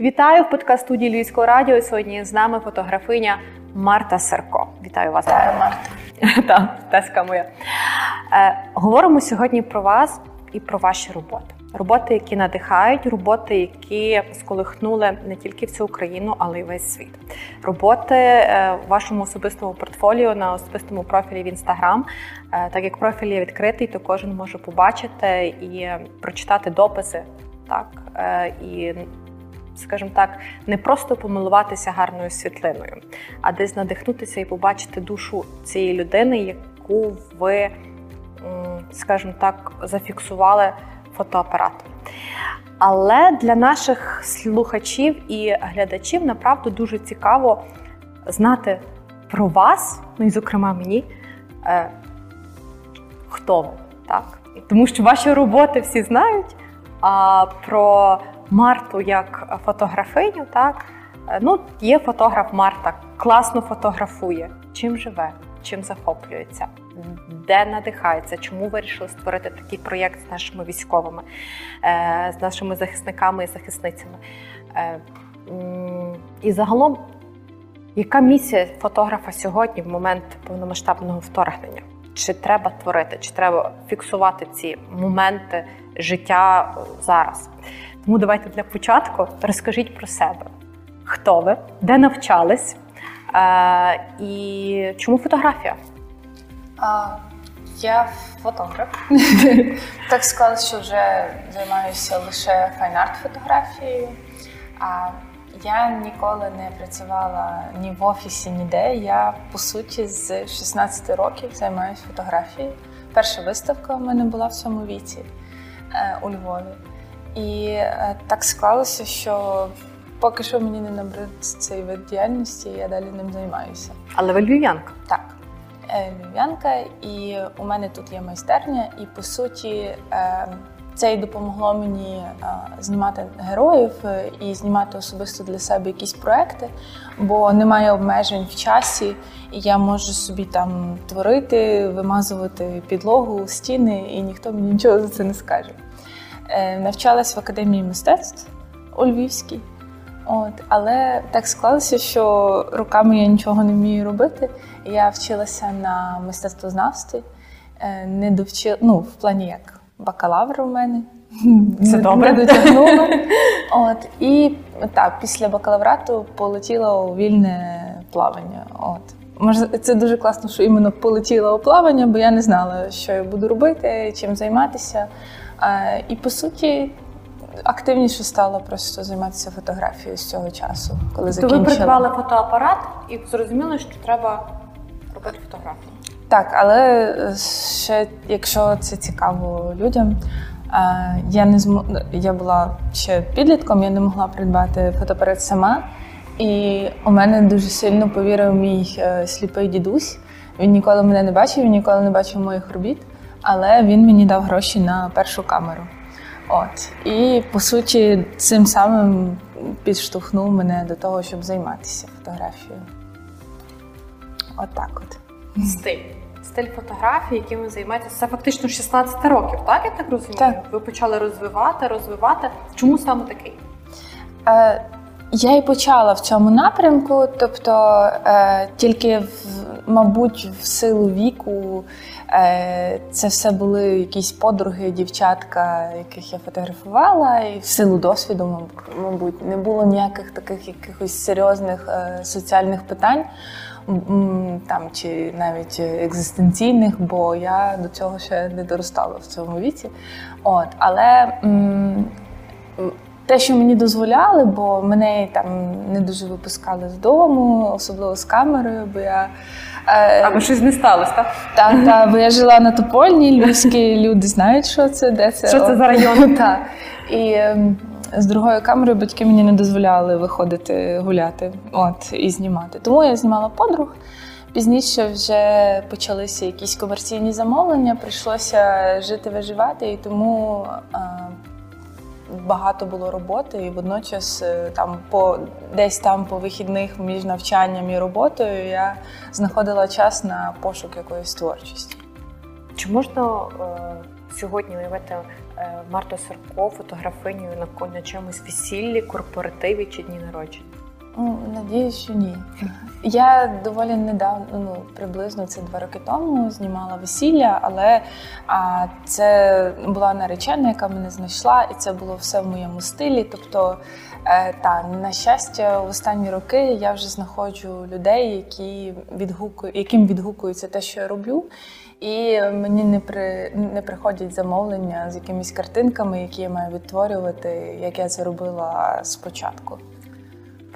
Вітаю в подкаст студії Львівського радіо. Сьогодні з нами фотографиня Марта Серко. Вітаю вас, Вітаю, Марта. Так, теска моя. Е, говоримо сьогодні про вас і про ваші роботи. Роботи, які надихають, роботи, які сколихнули не тільки всю Україну, але й весь світ. Роботи е, в вашому особистому портфоліо на особистому профілі в інстаграм. Е, так як профіль є відкритий, то кожен може побачити і прочитати дописи. Так і скажімо так, не просто помилуватися гарною світлиною, а десь надихнутися і побачити душу цієї людини, яку ви, скажімо так, зафіксували фотоапаратом. Але для наших слухачів і глядачів направду дуже цікаво знати про вас, ну і зокрема мені, е, хто ви, так? Тому що ваші роботи всі знають, а про Марту як фотографиню, так е, ну є фотограф Марта, класно фотографує. Чим живе, чим захоплюється, де надихається, чому вирішили створити такий проєкт з нашими військовими, е, з нашими захисниками і захисницями. Е, і загалом, яка місія фотографа сьогодні в момент повномасштабного вторгнення? Чи треба творити, чи треба фіксувати ці моменти життя зараз? Тому давайте для початку розкажіть про себе, хто ви, де навчались е, і чому фотографія? А, Я фотограф. так склалося, що вже займаюся лише файн-арт фотографією. А я ніколи не працювала ні в офісі, ніде. Я по суті з 16 років займаюся фотографією. Перша виставка у мене була в цьому віці е, у Львові. І е, так склалося, що поки що мені не набрид цей вид діяльності, я далі ним займаюся. Але ви львів'янка? Так, е, львів'янка, і у мене тут є майстерня, і по суті. Е, це й допомогло мені знімати героїв і знімати особисто для себе якісь проекти, бо немає обмежень в часі, і я можу собі там творити, вимазувати підлогу, стіни, і ніхто мені нічого за це не скаже. Е, навчалась в академії мистецтв у Львівській. От, Але так склалося, що руками я нічого не вмію робити. Я вчилася на мистецтвознавстві, е, не довчила, ну, в плані як бакалавр у мене. Це не, добре. Не дотягнула. От, І так, після бакалаврату полетіла у вільне плавання. От. Може, це дуже класно, що іменно полетіла у плавання, бо я не знала, що я буду робити, чим займатися. І по суті, активніше стала просто займатися фотографією з цього часу, коли закінчила. То ви придбали фотоапарат і зрозуміли, що треба робити фотографії. Так, але ще якщо це цікаво людям, я не зм... я була ще підлітком, я не могла придбати фотоапарат сама. І у мене дуже сильно повірив мій е, сліпий дідусь. Він ніколи мене не бачив, він ніколи не бачив моїх робіт але він мені дав гроші на першу камеру. От. І по суті, цим самим підштовхнув мене до того, щоб займатися фотографією. От так от. Стиль. Стиль фотографії, яким ви займаєтеся, це фактично 16 років, так? Я так розумію? Так. Ви почали розвивати, розвивати. Чому саме такий? Е, я і почала в цьому напрямку, тобто е, тільки, в, мабуть, в силу віку це все були якісь подруги, дівчатка, яких я фотографувала, і в силу досвіду, мабуть, не було ніяких таких якихось серйозних е, соціальних питань там чи навіть екзистенційних, бо я до цього ще не доростала в цьому віці. От, Але те, що мені дозволяли, бо мене там не дуже випускали з дому, особливо з камерою, бо я. Е, Або щось не сталося, так? Так, так, бо я жила на Топольній, львівські люди знають, що це, де це. Що це за район? Так. І ем, з другою камерою батьки мені не дозволяли виходити гуляти от, і знімати. Тому я знімала подруг. Пізніше вже почалися якісь комерційні замовлення, прийшлося жити, виживати, і тому е, багато було роботи, і водночас е, там по десь там по вихідних між навчанням і роботою я знаходила час на пошук якоїсь творчості. Чи можна е, сьогодні уявити е, Марту Сарко фотографинею на на чомусь весіллі, корпоративі чи дні народження? Ну, Надіюсь, що ні. Я доволі недавно, ну приблизно це два роки тому, знімала весілля, але а, це була наречена, яка мене знайшла, і це було все в моєму стилі. Тобто, е, та на щастя, в останні роки я вже знаходжу людей, які відгукують, яким відгукується те, що я роблю. І мені не при не приходять замовлення з якимись картинками, які я маю відтворювати, як я це робила спочатку.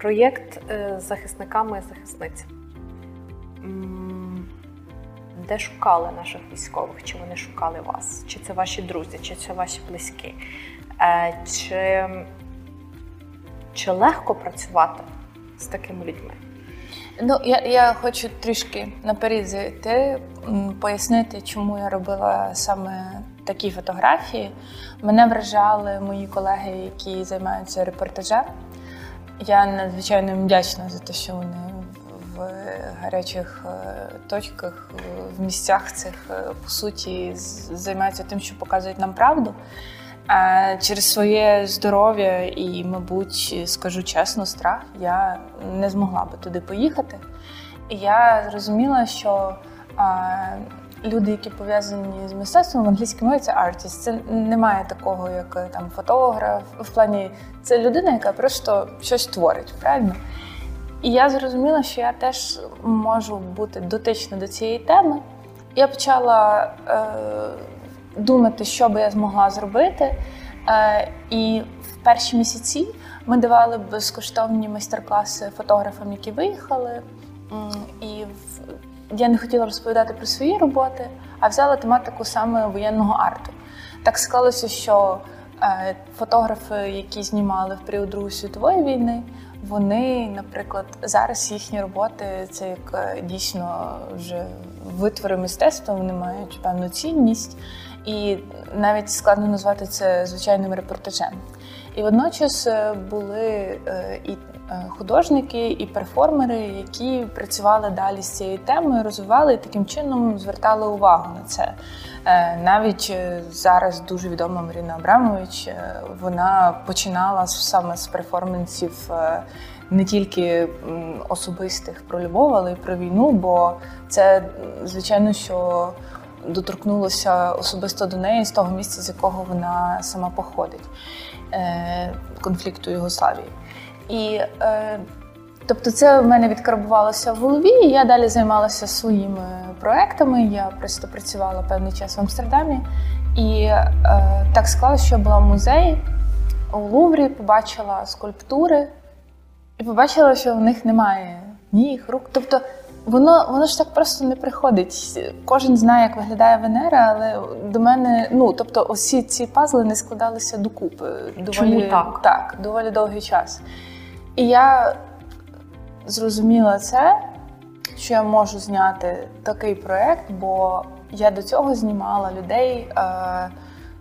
Проєкт е, з захисниками і захисницями. Де шукали наших військових? Чи вони шукали вас? Чи це ваші друзі, чи це ваші близькі? Е, Чи, чи легко працювати з такими людьми? Ну, я, я хочу трішки наперед зайти, пояснити, чому я робила саме такі фотографії. Мене вражали мої колеги, які займаються репортажем. Я надзвичайно вдячна за те, що вони в- гарячих е, точках, е, в місцях цих е, по суті займаються тим, що показують нам правду. А через своє здоров'я і, мабуть, скажу чесно, страх я не змогла би туди поїхати. І я зрозуміла, що люди, які пов'язані з мистецтвом в англійській мові, це artist. Це немає такого, як е, там фотограф. В плані це людина, яка просто щось творить, правильно? І я зрозуміла, що я теж можу бути дотична до цієї теми. Я почала е, думати, що би я змогла зробити. Е, і в перші місяці ми давали безкоштовні майстер-класи фотографам, які виїхали. І я не хотіла розповідати про свої роботи, а взяла тематику саме воєнного арту. Так склалося, що е, фотографи, які знімали в період Другої світової війни, вони, наприклад, зараз їхні роботи це як е, дійсно вже витвори мистецтва, вони мають певну цінність, і навіть складно назвати це звичайним репортажем. І водночас е, були і художники, і перформери, які працювали далі з цією темою, розвивали і таким чином звертали увагу на це. Е, Навіть е, зараз дуже відома Маріна Абрамович. е, Вона починала саме з перформансів е, не тільки особистих про любов, але й про війну, бо це звичайно, що доторкнулося особисто до неї з того місця, з якого вона сама походить е, конфлікту Югославії. І е, тобто це в мене відкарбувалося в голові, і я далі займалася своїми проектами. Я просто працювала певний час в Амстердамі. І е, так склалося, що я була в музеї у Луврі, побачила скульптури і побачила, що в них немає ніг, рук. Тобто воно, воно ж так просто не приходить. Кожен знає, як виглядає Венера, але до мене, ну тобто, усі ці пазли не складалися докупи. Доволі, Чому так? Так, доволі довгий час. І я зрозуміла це, що я можу зняти такий проект, бо я до цього знімала людей, е,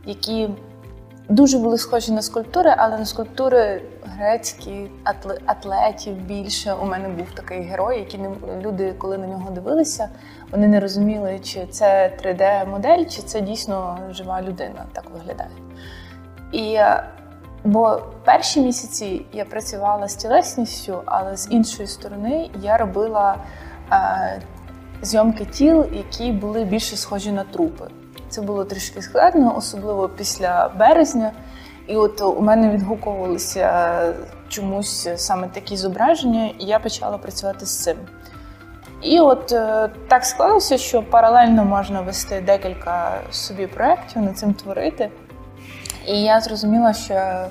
які дуже були схожі на скульптури, але на скульптури грецькі, атлетів більше. У мене був такий герой, який не люди, коли на нього дивилися, вони не розуміли, чи це 3D-модель, чи це дійсно жива людина так виглядає. І е, бо перші місяці я працювала з тілесністю, але з іншої сторони я робила е, зйомки тіл, які були більше схожі на трупи. Це було трішки складно, особливо після березня. І от у мене відгукувалися чомусь саме такі зображення, і я почала працювати з цим. І от е, так склалося, що паралельно можна вести декілька собі проєктів, над цим творити. І я зрозуміла, що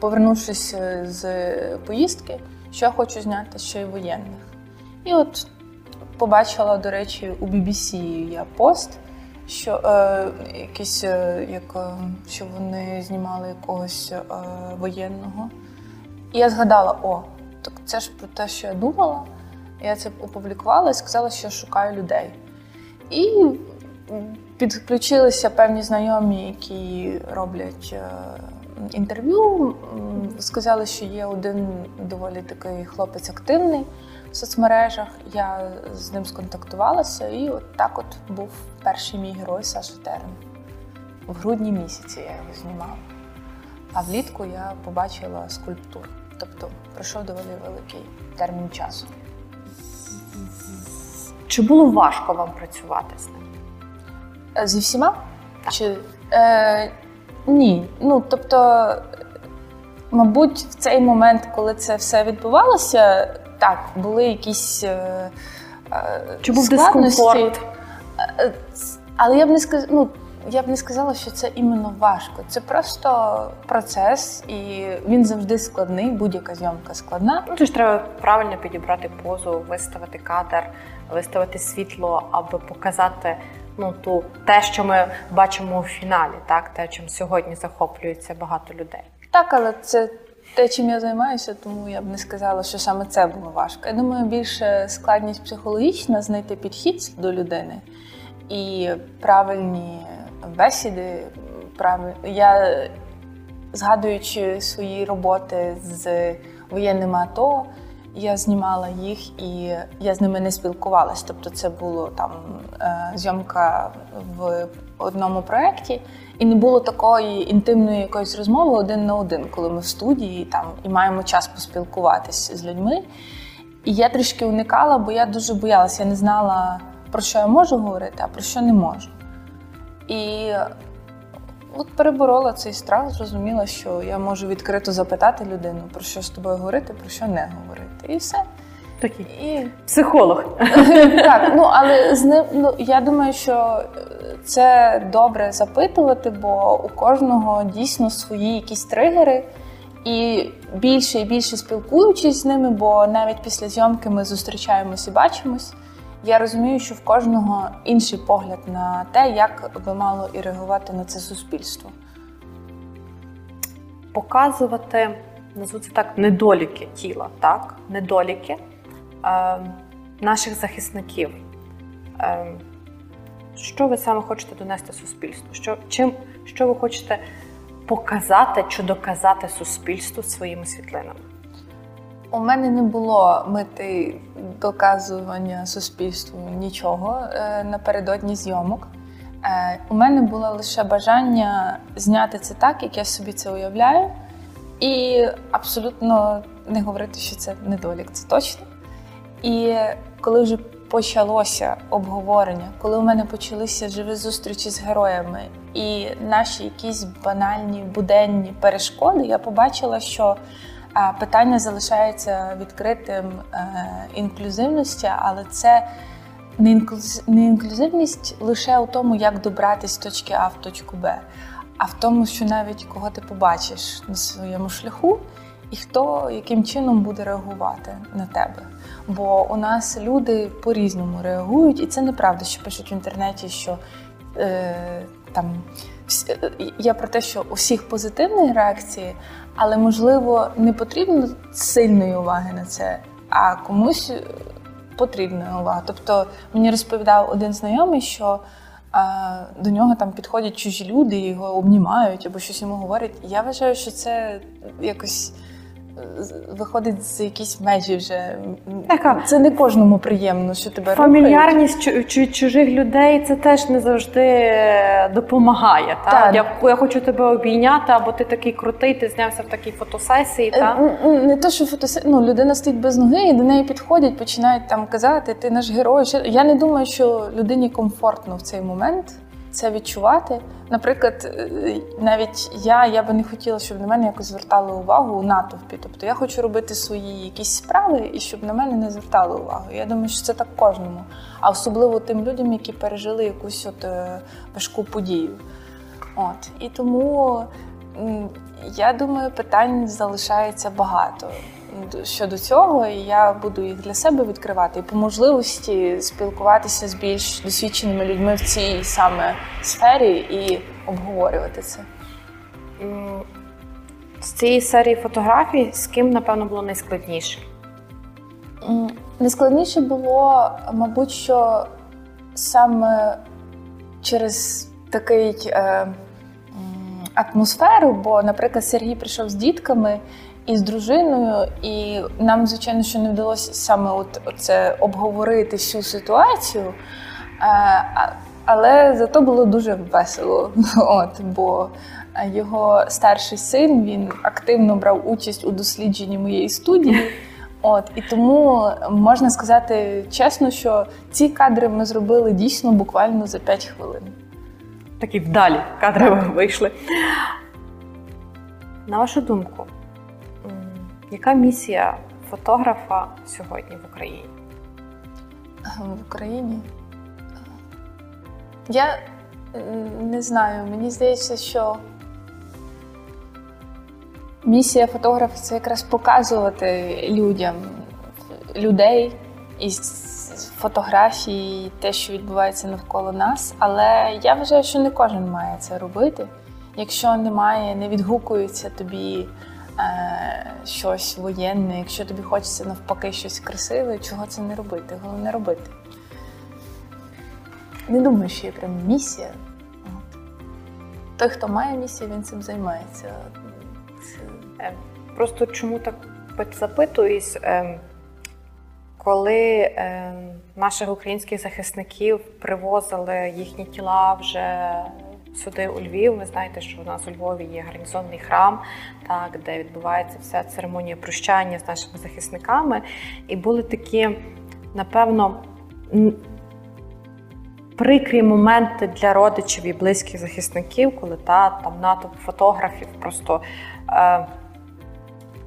повернувшись з поїздки, що я хочу зняти ще й воєнних. І от побачила, до речі, у BBC я пост, що е, якийсь, е, як, е, що вони знімали якогось е, воєнного. І я згадала: о, так це ж про те, що я думала. Я це опублікувала і сказала, що шукаю людей. І підключилися певні знайомі, які роблять е, інтерв'ю. Сказали, що є один доволі такий хлопець активний в соцмережах. Я з ним сконтактувалася, і от так от був перший мій герой Саша Терен. в грудні місяці я його знімала. А влітку я побачила скульптуру. Тобто пройшов доволі великий термін часу. Чи було важко вам працювати з ним? Е, Зі всіма? Чи, е, ні. Ну, тобто, мабуть, в цей момент, коли це все відбувалося, так, були якісь. Е, е, Чи був складності. дискомфорт? Е, Але я б не сказ... ну, я б не сказала, що це іменно важко. Це просто процес, і він завжди складний, будь-яка зйомка складна. Ну, ж треба правильно підібрати позу, виставити кадр, виставити світло, аби показати ну, ту, те, що ми бачимо у фіналі, так? те, чим сьогодні захоплюється багато людей. Так, але це те, чим я займаюся, тому я б не сказала, що саме це було важко. Я думаю, більше складність психологічна знайти підхід до людини і правильні бесіди. Правиль... Я, згадуючи свої роботи з воєнними АТО, я знімала їх і я з ними не спілкувалась. Тобто, це було там е, зйомка в одному проєкті, і не було такої інтимної якоїсь розмови один на один, коли ми в студії там і маємо час поспілкуватись з людьми. І я трішки уникала, бо я дуже боялася, я не знала, про що я можу говорити, а про що не можу. І от переборола цей страх, зрозуміла, що я можу відкрито запитати людину, про що з тобою говорити, про що не говорити. І все. Такий І психолог. так, ну але з ним ну я думаю, що е, це добре запитувати, бо у кожного дійсно свої якісь тригери. І більше і більше спілкуючись з ними, бо навіть після зйомки ми зустрічаємось і бачимось. Я розумію, що в кожного інший погляд на те, як би мало і реагувати на це суспільство. Показувати, назву це так, недоліки тіла, так? недоліки е, наших захисників. Е, що ви саме хочете донести суспільству? Що, чим, що ви хочете показати чи доказати суспільству своїми світлинами? У мене не було мети доказування суспільству нічого е, напередодні зйомок. Е, У мене було лише бажання зняти це так, як я собі це уявляю, і абсолютно не говорити, що це недолік, це точно. І коли вже почалося обговорення, коли у мене почалися живі зустрічі з героями і наші якісь банальні буденні перешкоди, я побачила, що питання залишається відкритим е, інклюзивності, але це не, інклюз... не інклюзивність лише у тому, як добратися з точки А в точку Б, а в тому, що навіть кого ти побачиш на своєму шляху, і хто яким чином буде реагувати на тебе. Бо у нас люди по-різному реагують, і це неправда, що пишуть в інтернеті, що е, там всі- е, я про те, що у всіх позитивні реакції, але можливо не потрібно сильної уваги на це, а комусь е, потрібна увага. Тобто мені розповідав один знайомий, що а, до нього там підходять чужі люди, його обнімають або щось йому говорять. Я вважаю, що це якось виходить з якісь межі вже. Така Це не кожному приємно, що тебе рухають. Фамільярність чу- чужих людей це теж не завжди е, допомагає. Та? Так. Я, я хочу тебе обійняти, або ти такий крутий, ти знявся в такій фотосесії. Та? Е, Не то, що фотосе... ну, людина стоїть без ноги, і до неї підходять, починають там казати, ти наш герой. Я не думаю, що людині комфортно в цей момент це відчувати. Наприклад, е, навіть я, я би не хотіла, щоб на мене якось звертали увагу у натовпі. Тобто я хочу робити свої якісь справи і щоб на мене не звертали увагу. Я думаю, що це так кожному, а особливо тим людям, які пережили якусь от е, важку подію. От і тому я думаю, питань залишається багато щодо цього, і я буду їх для себе відкривати і по можливості спілкуватися з більш досвідченими людьми в цій саме сфері і обговорювати це. З цієї серії фотографій з ким, напевно, було найскладніше? Найскладніше було, мабуть, що саме через такий е, атмосферу, бо, наприклад, Сергій прийшов з дітками і з дружиною, і нам, звичайно, що не вдалося саме от, оце обговорити всю ситуацію. Е, але зато було дуже весело. От, бо його старший син він активно брав участь у дослідженні моєї студії. От і тому можна сказати чесно, що ці кадри ми зробили дійсно буквально за 5 хвилин. Такі вдалі кадри вийшли. На вашу думку, яка місія фотографа сьогодні в Україні? в Україні. Я не знаю, мені здається, що місія фотографа це якраз показувати людям людей із фотографії, те, що відбувається навколо нас. Але я вважаю, що не кожен має це робити. Якщо немає, не відгукується тобі е, щось воєнне, якщо тобі хочеться навпаки щось красиве, чого це не робити? Головне робити. Не думаю, що є прям місія. От. Той, хто має місію, він цим займається. Це... Е, Просто чому так запитуюсь, е, коли е, наших українських захисників привозили їхні тіла вже сюди у Львів. Ви знаєте, що у нас у Львові є гарнізонний храм, так, де відбувається вся церемонія прощання з нашими захисниками. І були такі, напевно, прикрі моменти для родичів і близьких захисників, коли та там натовп фотографів просто. Е,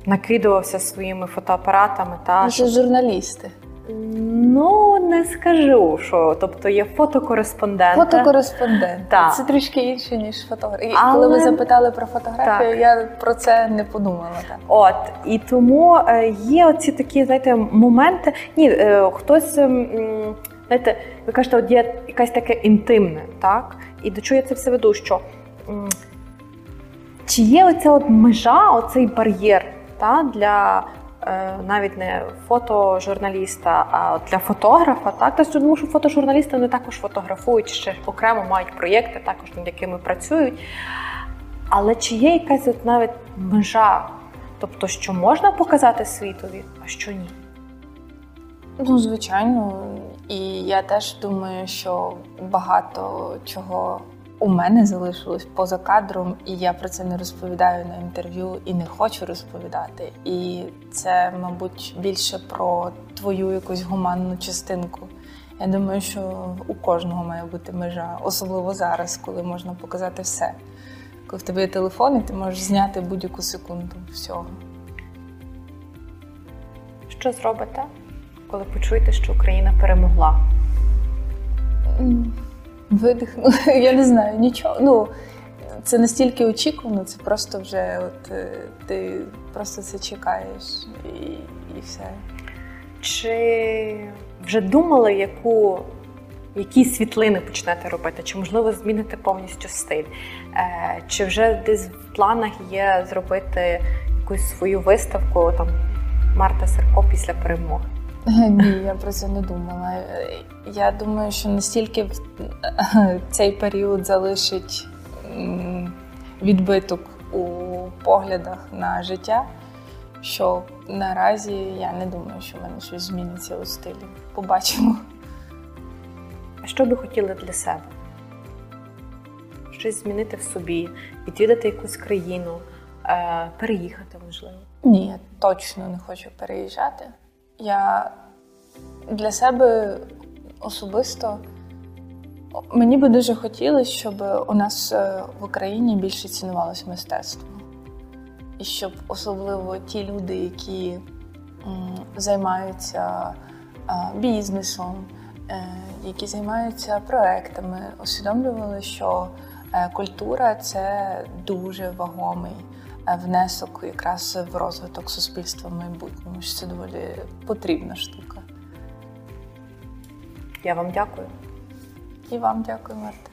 Накидувався своїми фотоапаратами. Та, Це журналісти. Ну, не скажу, що тобто є фотокореспонденти. Фотокореспондент. Так. Це трішки інше, ніж фотографія. Але- Коли ви запитали про фотографію, Так. я про це не подумала. Так. От і тому е, є оці такі, знаєте, моменти. Ні, е, хтось, м, знаєте, ви кажете, от є якась таке інтимне, так? І до чого я це все веду? Що чи є оця от межа, оцей бар'єр та, для навіть не фотожурналіста, а для фотографа, так? Тобто, тому що фотожурналісти вони також фотографують, ще окремо мають проєкти, також над якими працюють. Але чи є якась от навіть межа? Тобто, що можна показати світові, а що ні? Ну, звичайно, і я теж думаю, що багато чого у мене залишилось поза кадром, і я про це не розповідаю на інтерв'ю і не хочу розповідати. І це, мабуть, більше про твою якусь гуманну частинку. Я думаю, що у кожного має бути межа, особливо зараз, коли можна показати все. Коли в тебе є телефон, і ти можеш зняти будь-яку секунду всього. Що зробите, коли почуєте, що Україна перемогла? М, Видихну. Я не знаю нічого. Ну це настільки очікувано, це просто вже от е, ти просто це чекаєш і, і все. Чи вже думали, яку, які світлини почнете робити? Чи можливо зміните повністю стиль? Е, чи вже десь в планах є зробити якусь свою виставку там Марта Серко після перемоги? Ні, я про це не думала. Я думаю, що настільки цей період залишить відбиток у поглядах на життя, що наразі я не думаю, що в мене щось зміниться у стилі. Побачимо. А що би хотіли для себе? Щось змінити в собі, відвідати якусь країну, е, переїхати, можливо. Ні, я точно не хочу переїжджати. Я для себе особисто мені би дуже хотілося, щоб у нас е, в Україні більше цінувалось мистецтво. І щоб особливо ті люди, які займаються е, бізнесом, е, які займаються проектами, усвідомлювали, що культура це дуже вагомий внесок якраз в розвиток суспільства в майбутньому. що Це доволі потрібна штука. Я вам дякую. І вам дякую, Марта.